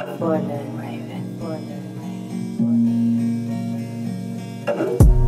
Born and raven. Born and raven. Born and raven.